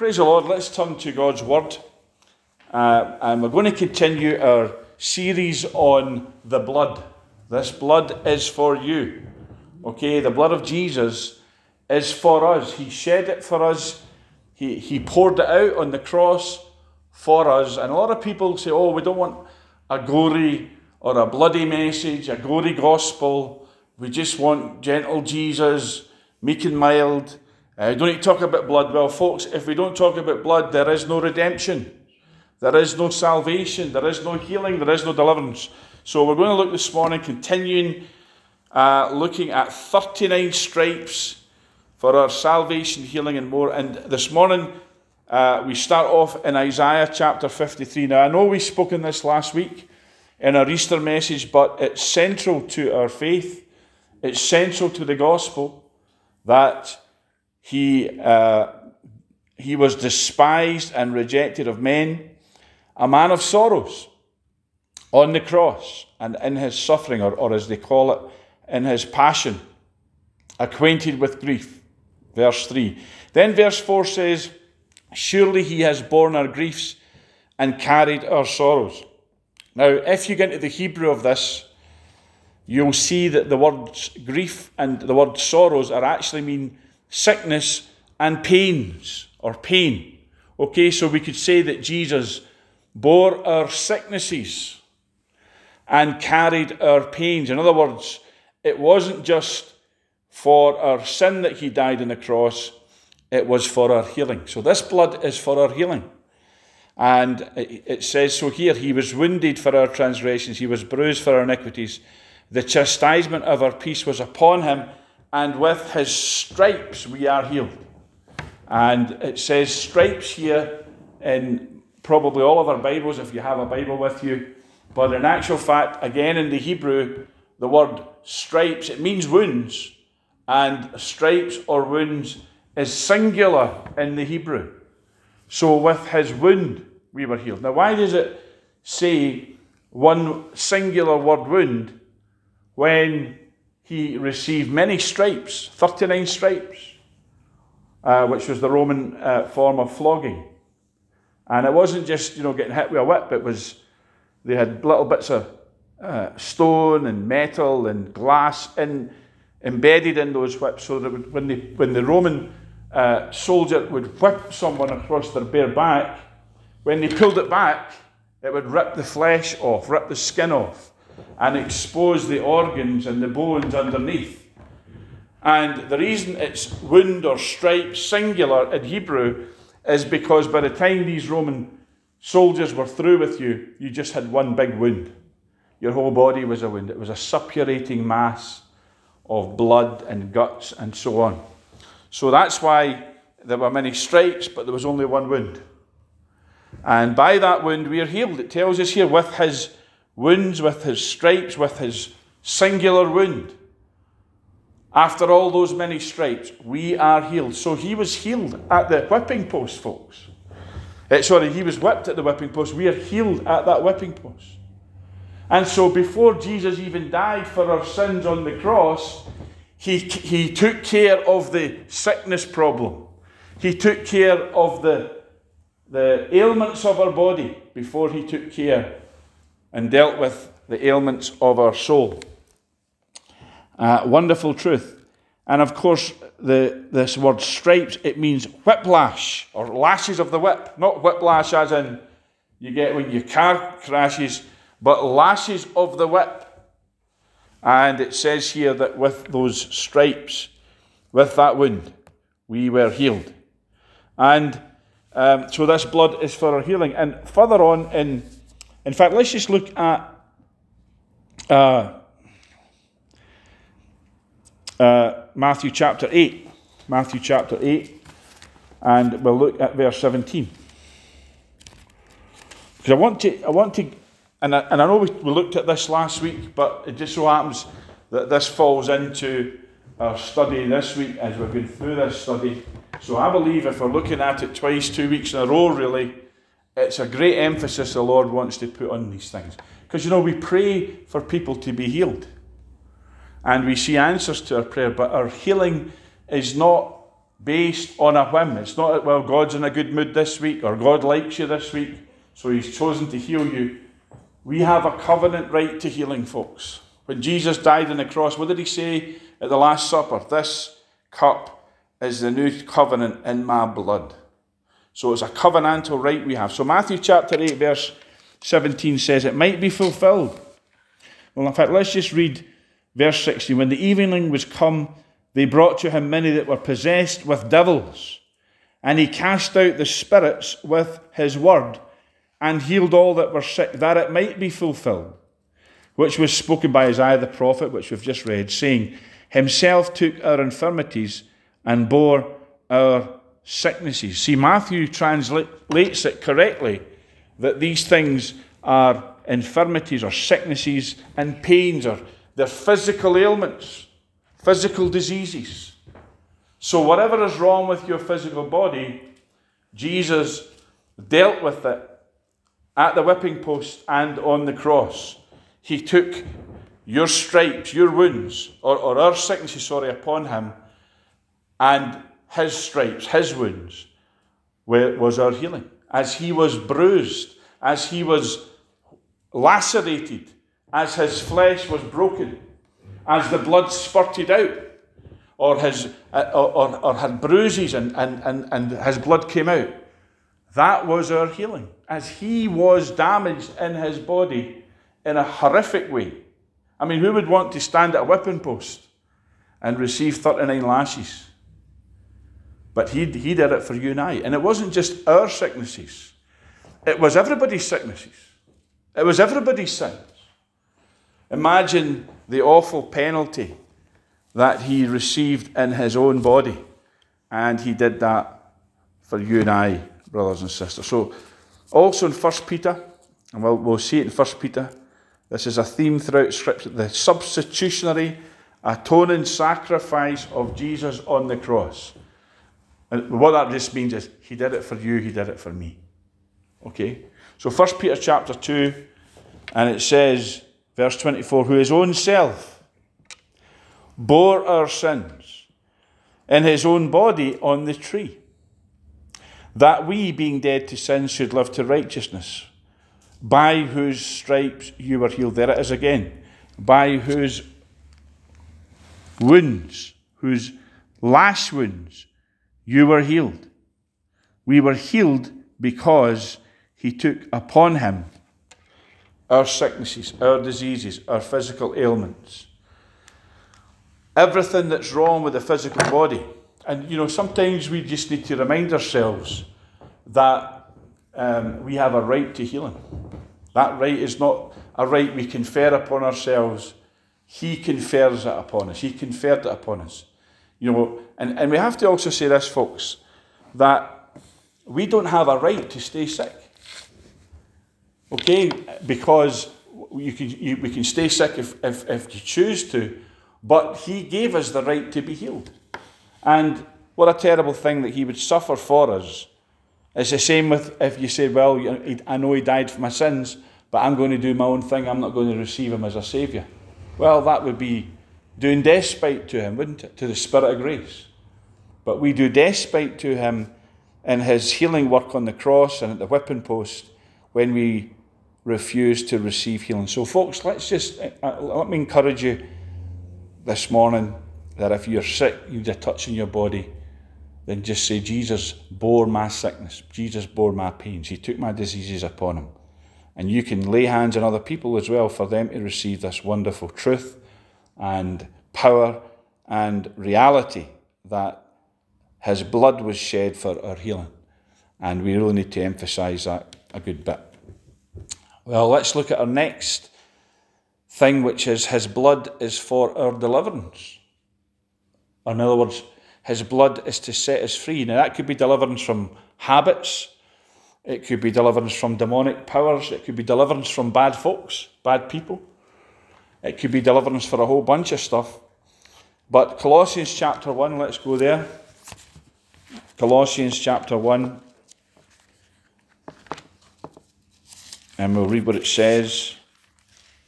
Praise the Lord. Let's turn to God's Word. Uh, and we're going to continue our series on the blood. This blood is for you. Okay, the blood of Jesus is for us. He shed it for us, He, he poured it out on the cross for us. And a lot of people say, oh, we don't want a gory or a bloody message, a gory gospel. We just want gentle Jesus, meek and mild. Uh, don't to talk about blood. Well, folks, if we don't talk about blood, there is no redemption. There is no salvation. There is no healing. There is no deliverance. So we're going to look this morning, continuing uh, looking at 39 stripes for our salvation, healing, and more. And this morning, uh, we start off in Isaiah chapter 53. Now, I know we spoke in this last week in our Easter message, but it's central to our faith. It's central to the gospel that he, uh, he was despised and rejected of men, a man of sorrows on the cross and in his suffering, or, or as they call it, in his passion, acquainted with grief. Verse 3. Then verse 4 says, Surely he has borne our griefs and carried our sorrows. Now, if you get into the Hebrew of this, you'll see that the words grief and the word sorrows are actually mean sickness and pains or pain. Okay, so we could say that Jesus bore our sicknesses and carried our pains. In other words, it wasn't just for our sin that he died on the cross, it was for our healing. So this blood is for our healing. And it says so here He was wounded for our transgressions, He was bruised for our iniquities. The chastisement of our peace was upon Him, and with His stripes we are healed. And it says stripes here in probably all of our Bibles, if you have a Bible with you. But in actual fact, again in the Hebrew, the word stripes, it means wounds. And stripes or wounds is singular in the Hebrew. So with his wound, we were healed. Now, why does it say one singular word wound when he received many stripes, 39 stripes, uh, which was the Roman uh, form of flogging? And it wasn't just, you know, getting hit with a whip, it was, they had little bits of uh, stone and metal and glass in, embedded in those whips so that when, they, when the Roman uh, soldier would whip someone across their bare back, when they pulled it back, it would rip the flesh off, rip the skin off, and expose the organs and the bones underneath. And the reason it's wound or stripe singular in Hebrew is because by the time these Roman soldiers were through with you, you just had one big wound. Your whole body was a wound. It was a suppurating mass of blood and guts and so on. So that's why there were many stripes, but there was only one wound. And by that wound we are healed. It tells us here with his wounds, with his stripes, with his singular wound. After all those many stripes, we are healed. So he was healed at the whipping post, folks. Uh, sorry, he was whipped at the whipping post. We are healed at that whipping post. And so before Jesus even died for our sins on the cross, he, he took care of the sickness problem. He took care of the, the ailments of our body before he took care and dealt with the ailments of our soul. Uh, wonderful truth. And of course, the, this word stripes, it means whiplash or lashes of the whip. Not whiplash as in you get when your car crashes, but lashes of the whip. And it says here that with those stripes, with that wound, we were healed. And um, so this blood is for our healing. And further on, in, in fact, let's just look at uh, uh, Matthew chapter 8. Matthew chapter 8. And we'll look at verse 17. Because I want to, I want to and I, and I know we, we looked at this last week, but it just so happens that this falls into our study this week as we've been through this study. So I believe if we're looking at it twice, two weeks in a row, really, it's a great emphasis the Lord wants to put on these things. Because, you know, we pray for people to be healed. And we see answers to our prayer, but our healing is not based on a whim. It's not, well, God's in a good mood this week or God likes you this week, so He's chosen to heal you. We have a covenant right to healing, folks. When Jesus died on the cross, what did He say at the Last Supper? This cup is the new covenant in my blood. So it's a covenantal right we have. So Matthew chapter 8, verse 17 says it might be fulfilled. Well, in fact, let's just read verse 16. When the evening was come, they brought to him many that were possessed with devils, and he cast out the spirits with his word, and healed all that were sick, that it might be fulfilled, which was spoken by Isaiah the prophet, which we've just read, saying, Himself took our infirmities and bore our sicknesses. See, Matthew translates it correctly that these things are infirmities or sicknesses and pains or they're physical ailments physical diseases. So, whatever is wrong with your physical body, Jesus dealt with it at the whipping post and on the cross. He took your stripes, your wounds, or, or our sicknesses, sorry, upon him, and his stripes, his wounds, was our healing. As he was bruised, as he was lacerated, as his flesh was broken, as the blood spurted out, or, his, uh, or, or had bruises and, and, and, and his blood came out. That was our healing. As he was damaged in his body in a horrific way. I mean, who would want to stand at a whipping post and receive 39 lashes? But he, he did it for you and I. And it wasn't just our sicknesses, it was everybody's sicknesses. It was everybody's sins. Imagine the awful penalty that he received in his own body. And he did that for you and I, brothers and sisters. So, also in 1 Peter, and we'll, we'll see it in 1 Peter, this is a theme throughout Scripture the substitutionary, atoning sacrifice of Jesus on the cross. And what that just means is, He did it for you, He did it for me. Okay? So 1 Peter chapter 2, and it says, Verse 24 Who his own self bore our sins in his own body on the tree, that we, being dead to sin, should live to righteousness, by whose stripes you were healed. There it is again. By whose wounds, whose lash wounds, you were healed. We were healed because he took upon him our sicknesses, our diseases, our physical ailments. Everything that's wrong with the physical body. And, you know, sometimes we just need to remind ourselves that um, we have a right to healing. That right is not a right we confer upon ourselves. He confers it upon us. He conferred it upon us. You know, and, and we have to also say this, folks, that we don't have a right to stay sick. Okay, because you can, you, we can stay sick if, if, if you choose to, but He gave us the right to be healed. And what a terrible thing that He would suffer for us. It's the same with if you say, Well, I know He died for my sins, but I'm going to do my own thing, I'm not going to receive Him as a Saviour. Well, that would be doing despite to Him, wouldn't it? To the Spirit of grace. But we do despite to Him in His healing work on the cross and at the whipping post when we refuse to receive healing. So, folks, let's just uh, uh, let me encourage you this morning that if you're sick, you need a touch in your body, then just say, Jesus bore my sickness, Jesus bore my pains, He took my diseases upon Him. And you can lay hands on other people as well for them to receive this wonderful truth and power and reality that His blood was shed for our healing. And we really need to emphasize that a good bit. Well, let's look at our next thing, which is His blood is for our deliverance. In other words, His blood is to set us free. Now, that could be deliverance from habits, it could be deliverance from demonic powers, it could be deliverance from bad folks, bad people, it could be deliverance for a whole bunch of stuff. But Colossians chapter 1, let's go there. Colossians chapter 1. And we'll read what it says,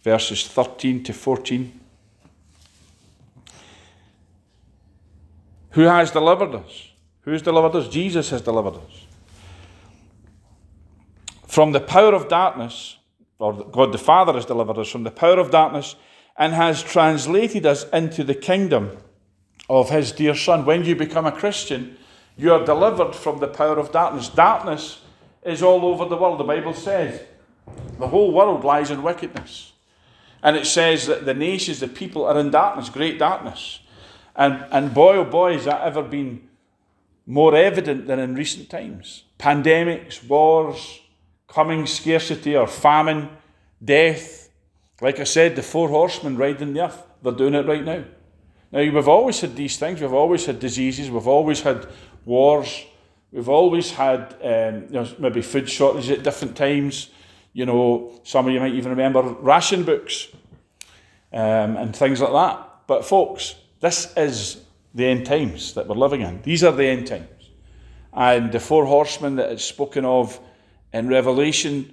verses 13 to 14. Who has delivered us Who's delivered us? Jesus has delivered us. From the power of darkness, or God the Father has delivered us from the power of darkness and has translated us into the kingdom of his dear Son. When you become a Christian, you are delivered from the power of darkness. Darkness is all over the world. The Bible says the whole world lies in wickedness. And it says that the nations, the people are in darkness, great darkness. And, and boy, oh boy, has that ever been more evident than in recent times. Pandemics, wars, coming scarcity or famine, death. Like I said, the four horsemen riding the earth, they're doing it right now. Now, we've always had these things. We've always had diseases. We've always had wars. We've always had um, you know, maybe food shortages at different times. You know, some of you might even remember ration books um, and things like that. But, folks, this is the end times that we're living in. These are the end times. And the four horsemen that it's spoken of in Revelation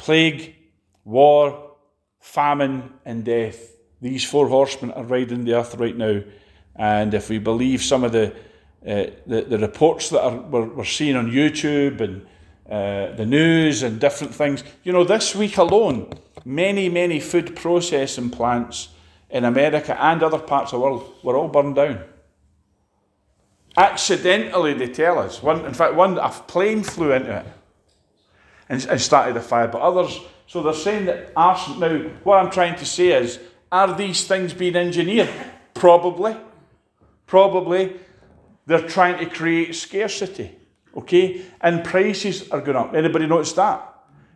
plague, war, famine, and death. These four horsemen are riding the earth right now. And if we believe some of the, uh, the, the, reports that are, we're, we're seeing on YouTube and uh, the news and different things, you know, this week alone, many, many food processing plants in America and other parts of the world were all burned down. Accidentally, they tell us. One, in fact, one a plane flew into it and, and started the fire, but others. So they're saying that arson. Now, what I'm trying to say is, are these things being engineered? Probably. Probably. They're trying to create scarcity. Okay? And prices are going up. Anybody notice that?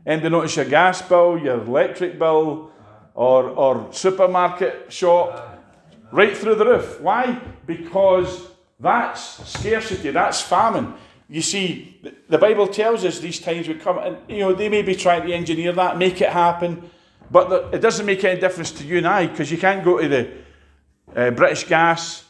Anybody notice your gas bill, your electric bill, or, or supermarket shop? Right through the roof. Why? Because that's scarcity, that's famine. You see, the Bible tells us these times would come, and you know they may be trying to engineer that, make it happen, but it doesn't make any difference to you and I because you can't go to the uh, British Gas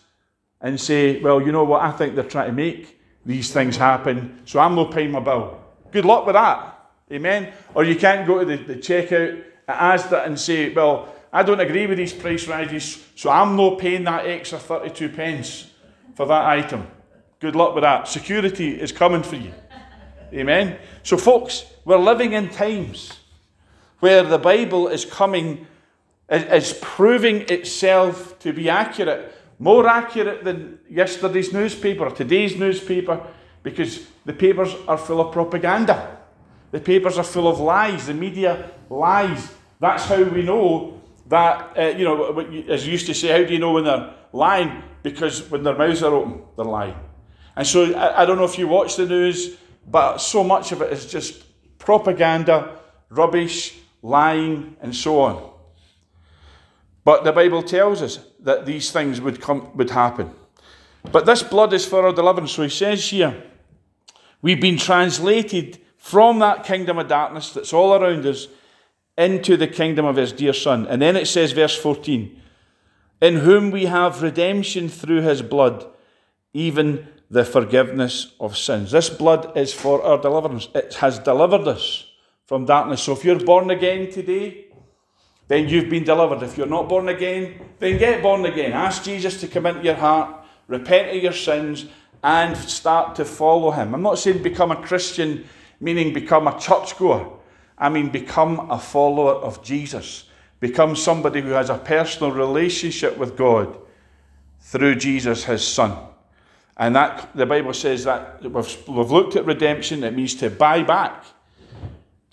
and say, well, you know what, I think they're trying to make these things happen, so I'm not paying my bill. Good luck with that, amen. Or you can't go to the, the checkout at Asda and say, well, I don't agree with these price rises, so I'm not paying that extra 32 pence for that item. Good luck with that. Security is coming for you. Amen. So, folks, we're living in times where the Bible is coming, is proving itself to be accurate, more accurate than yesterday's newspaper today's newspaper, because the papers are full of propaganda. The papers are full of lies. The media lies. That's how we know that, uh, you know, as you used to say, how do you know when they're lying? Because when their mouths are open, they're lying. And so I, I don't know if you watch the news, but so much of it is just propaganda, rubbish, lying, and so on. But the Bible tells us that these things would come would happen. But this blood is for our deliverance. So he says here, we've been translated from that kingdom of darkness that's all around us into the kingdom of his dear Son. And then it says, verse 14, in whom we have redemption through his blood, even the forgiveness of sins. This blood is for our deliverance. It has delivered us from darkness. So if you're born again today, then you've been delivered. If you're not born again, then get born again. Ask Jesus to come into your heart, repent of your sins, and start to follow him. I'm not saying become a Christian, meaning become a churchgoer. I mean become a follower of Jesus. Become somebody who has a personal relationship with God through Jesus, his Son. And that the Bible says that we've, we've looked at redemption, it means to buy back.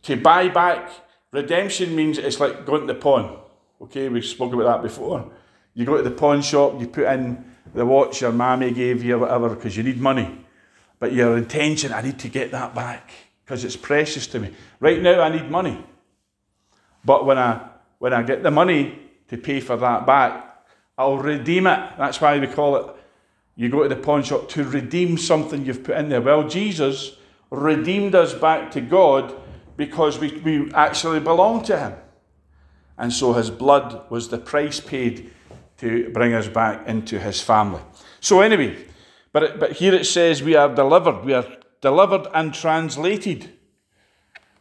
To buy back, redemption means it's like going to the pawn. Okay, we spoke about that before. You go to the pawn shop, you put in the watch your mammy gave you or whatever because you need money. But your intention, I need to get that back because it's precious to me. Right now, I need money. But when I, when I get the money to pay for that back, I'll redeem it. That's why we call it you go to the pawn shop to redeem something you've put in there. Well, Jesus redeemed us back to God because we, we actually belong to Him. And so His blood was the price paid to bring us back into His family. So, anyway, but, but here it says we are delivered. We are delivered and translated,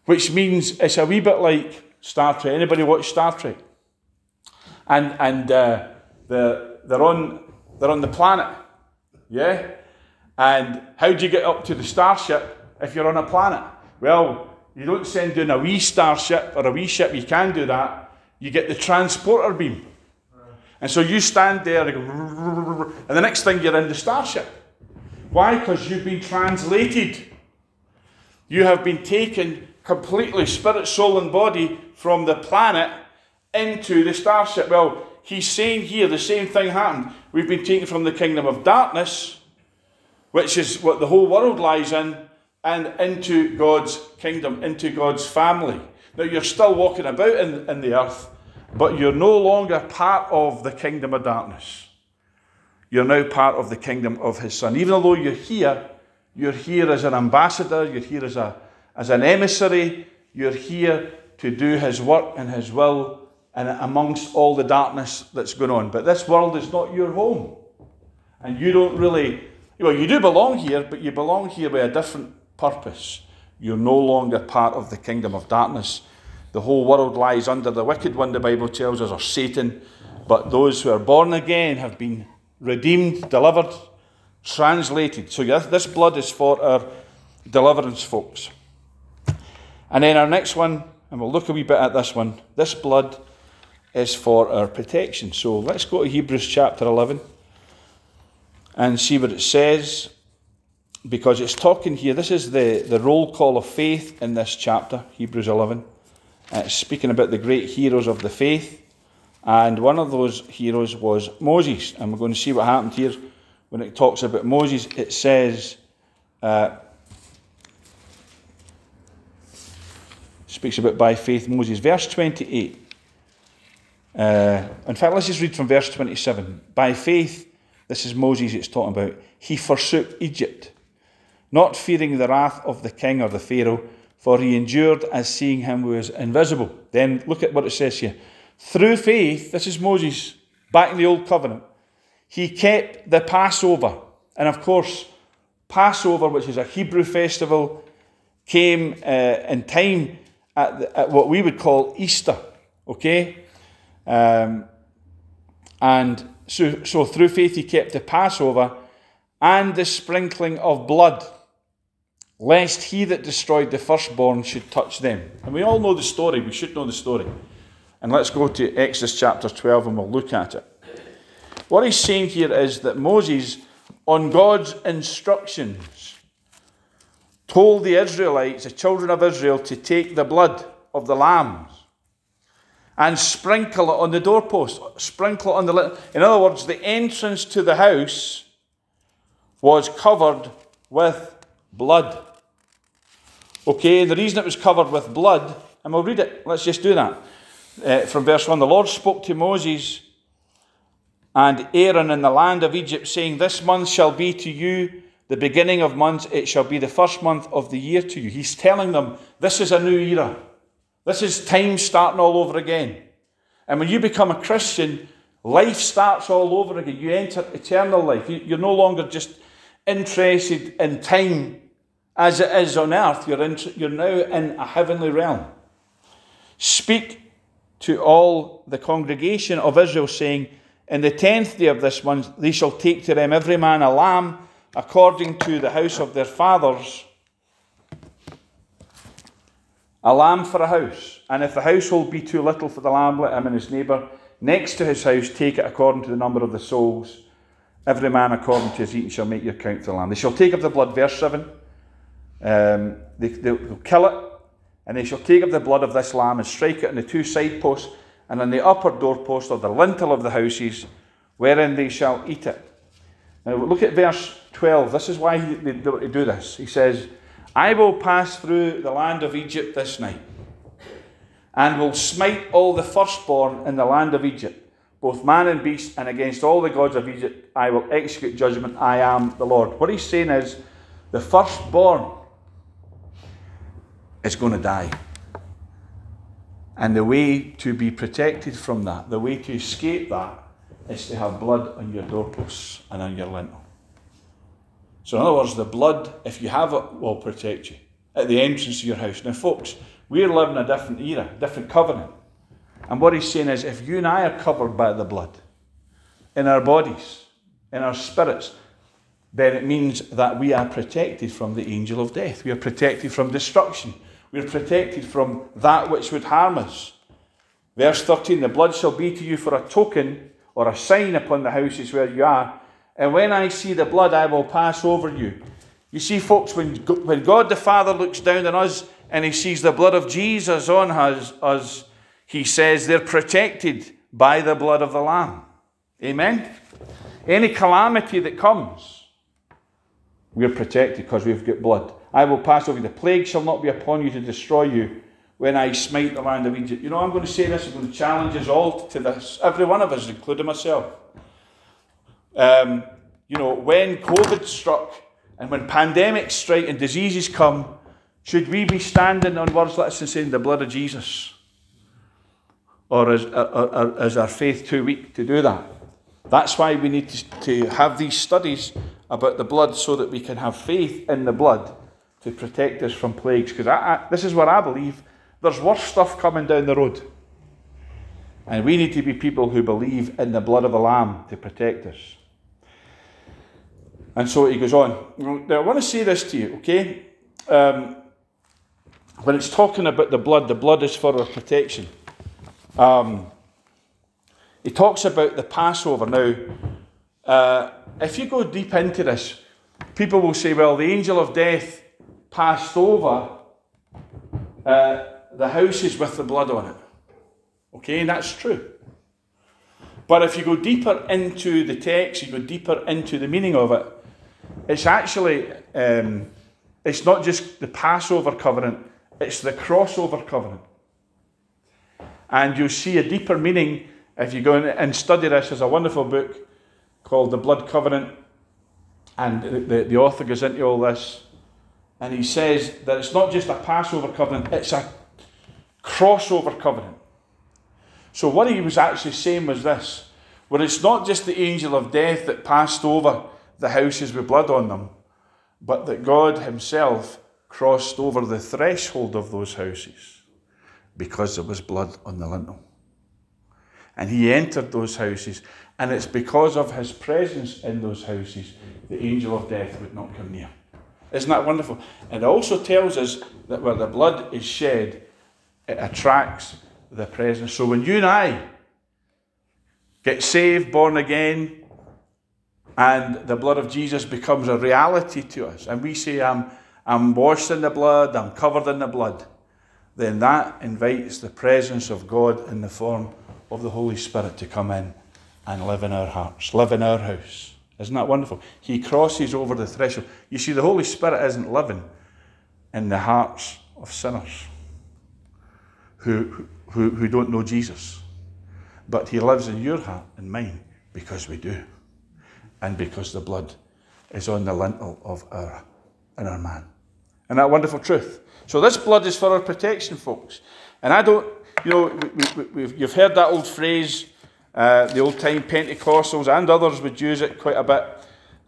which means it's a wee bit like Star Trek. Anybody watch Star Trek? And, and uh, the, they're, on, they're on the planet yeah? And how do you get up to the starship if you're on a planet? Well, you don't send in a wee starship or a wee ship, you can do that. You get the transporter beam. And so you stand there and the next thing you're in the starship. Why? Because you've been translated. You have been taken completely, spirit, soul, and body, from the planet into the starship. Well, he's saying here the same thing happened. We've been taken from the kingdom of darkness, which is what the whole world lies in, and into God's kingdom, into God's family. Now, you're still walking about in, in the earth, but you're no longer part of the kingdom of darkness. You're now part of the kingdom of his son. Even though you're here, you're here as an ambassador, you're here as, a, as an emissary, you're here to do his work and his will and amongst all the darkness that's going on. But this world is not your home. And you don't really, well, you do belong here, but you belong here with a different purpose. You're no longer part of the kingdom of darkness. The whole world lies under the wicked one, the Bible tells us, or Satan. But those who are born again have been redeemed, delivered, translated. So this blood is for our deliverance, folks. And then our next one, and we'll look a wee bit at this one. This blood is for our protection. So let's go to Hebrews chapter 11 and see what it says because it's talking here. This is the, the roll call of faith in this chapter, Hebrews 11. It's speaking about the great heroes of the faith. And one of those heroes was Moses. And we're going to see what happened here when it talks about Moses. It says, uh, speaks about by faith Moses. Verse 28. Uh, in fact, let's just read from verse 27. By faith, this is Moses it's talking about, he forsook Egypt not fearing the wrath of the king or the Pharaoh, for he endured as seeing him is invisible. Then look at what it says here. Through faith, this is Moses back in the Old Covenant, he kept the Passover. And of course, Passover, which is a Hebrew festival, came uh, in time at, the, at, what we would call Easter. Okay? Um, and so, so through faith, he kept the Passover and the sprinkling of blood lest he that destroyed the firstborn should touch them. And we all know the story, we should know the story. And let's go to Exodus chapter 12 and we'll look at it. What he's saying here is that Moses, on God's instructions, told the Israelites, the children of Israel, to take the blood of the lambs and sprinkle it on the doorpost, sprinkle it on the. In other words, the entrance to the house was covered with blood. Okay, the reason it was covered with blood, and we'll read it, let's just do that. Uh, from verse 1 The Lord spoke to Moses and Aaron in the land of Egypt, saying, This month shall be to you the beginning of months, it shall be the first month of the year to you. He's telling them, This is a new era. This is time starting all over again. And when you become a Christian, life starts all over again. You enter eternal life. You're no longer just interested in time as it is on earth, you're, in, you're now in a heavenly realm. Speak to all the congregation of Israel, saying, In the tenth day of this month, they shall take to them every man a lamb according to the house of their fathers. A lamb for a house. And if the household be too little for the lamb, let him and his neighbour next to his house take it according to the number of the souls. Every man according to his eating shall make your count for the lamb. They shall take of the blood, verse 7 um, they, they'll kill it, and they shall take of the blood of this lamb and strike it on the two side posts and on the upper doorpost of the lintel of the houses, wherein they shall eat it. Now look at verse 12. This is why they do this. He says, I will pass through the land of Egypt this night, and will smite all the firstborn in the land of Egypt, both man and beast, and against all the gods of Egypt I will execute judgment. I am the Lord. What he's saying is, the firstborn is going to die. And the way to be protected from that, the way to escape that, is to have blood on your doorposts and on your lintel. So, in other words, the blood, if you have it, will protect you at the entrance to your house. Now, folks, we're living a different era, different covenant. And what he's saying is if you and I are covered by the blood in our bodies, in our spirits, then it means that we are protected from the angel of death. We are protected from destruction. We are protected from that which would harm us. Verse 13 The blood shall be to you for a token or a sign upon the houses where you are. And when I see the blood, I will pass over you. You see, folks, when, when God the Father looks down on us and he sees the blood of Jesus on us, us, he says they're protected by the blood of the Lamb. Amen? Any calamity that comes, we're protected because we've got blood. I will pass over you. The plague shall not be upon you to destroy you when I smite the land of Egypt. You know, I'm going to say this, I'm going to challenge us all to this, every one of us, including myself. Um, you know, when COVID struck and when pandemics strike and diseases come, should we be standing on words like this and saying the blood of Jesus? Or is, or, or, is our faith too weak to do that? That's why we need to, to have these studies about the blood so that we can have faith in the blood to protect us from plagues. Because this is what I believe there's worse stuff coming down the road. And we need to be people who believe in the blood of the Lamb to protect us. And so he goes on. Now, I want to say this to you, okay? Um, when it's talking about the blood, the blood is for our protection. Um, he talks about the Passover. Now, uh, if you go deep into this, people will say, well, the angel of death passed over uh, the houses with the blood on it. Okay, and that's true. But if you go deeper into the text, you go deeper into the meaning of it, it's actually, um, it's not just the Passover covenant, it's the crossover covenant. And you'll see a deeper meaning if you go and study this. There's a wonderful book called The Blood Covenant. And the, the, the author goes into all this. And he says that it's not just a Passover covenant, it's a crossover covenant. So, what he was actually saying was this where it's not just the angel of death that passed over the houses with blood on them, but that God Himself crossed over the threshold of those houses because there was blood on the lintel. And He entered those houses, and it's because of His presence in those houses the angel of death would not come near. Isn't that wonderful? It also tells us that where the blood is shed, it attracts the presence. So when you and I get saved, born again, and the blood of Jesus becomes a reality to us, and we say, I'm, I'm washed in the blood, I'm covered in the blood, then that invites the presence of God in the form of the Holy Spirit to come in and live in our hearts, live in our house. Isn't that wonderful? He crosses over the threshold. You see, the Holy Spirit isn't living in the hearts of sinners who, who, who don't know Jesus. But He lives in your heart and mine because we do. And because the blood is on the lintel of our inner man. And that wonderful truth. So this blood is for our protection, folks. And I don't, you know, we, we, you've heard that old phrase, uh, the old time Pentecostals and others would use it quite a bit.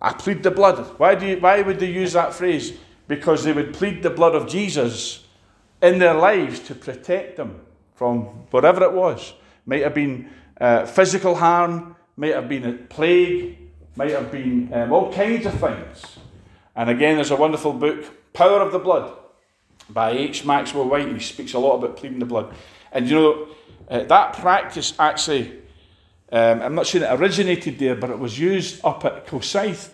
I plead the blood. Why, do you, why would they use that phrase? Because they would plead the blood of Jesus in their lives to protect them from whatever it was. Might have been uh, physical harm, might have been a plague, might have been um, all kinds of things. And again, there's a wonderful book, Power of the Blood, by H. Maxwell Whyte. He speaks a lot about pleading the blood. And you know, uh, that practice actually, um, I'm not saying it originated there, but it was used up at Kilsyth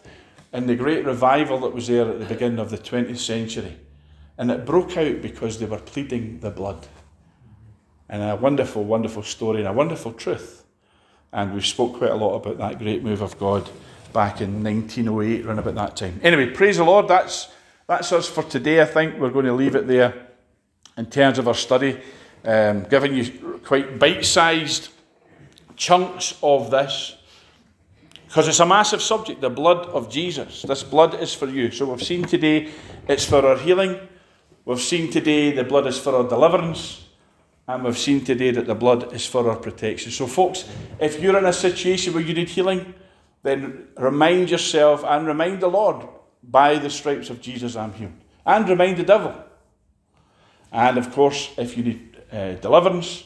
in the great revival that was there at the beginning of the 20th century. And it broke out because they were pleading the blood. And a wonderful, wonderful story and a wonderful truth. And we spoke quite a lot about that great move of God back in 1908, around about that time. Anyway, praise the Lord. That's, that's us for today. I think we're going to leave it there in terms of our study, um, giving you quite bite sized chunks of this. Because it's a massive subject, the blood of Jesus. This blood is for you. So we've seen today it's for our healing. We've seen today the blood is for our deliverance. And we've seen today that the blood is for our protection. So, folks, if you're in a situation where you need healing, then remind yourself and remind the Lord, by the stripes of Jesus I'm healed. And remind the devil. And of course, if you need uh, deliverance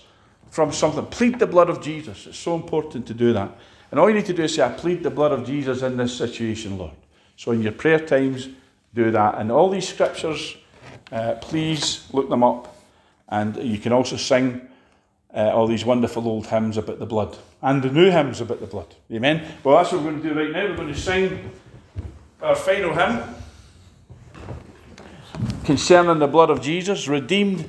from something, plead the blood of Jesus. It's so important to do that. And all you need to do is say, I plead the blood of Jesus in this situation, Lord. So in your prayer times, do that. And all these scriptures, uh, please look them up. And you can also sing uh, all these wonderful old hymns about the blood and the new hymns about the blood. Amen. Well, that's what we're going to do right now. We're going to sing our final hymn concerning the blood of Jesus, redeemed